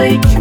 awake.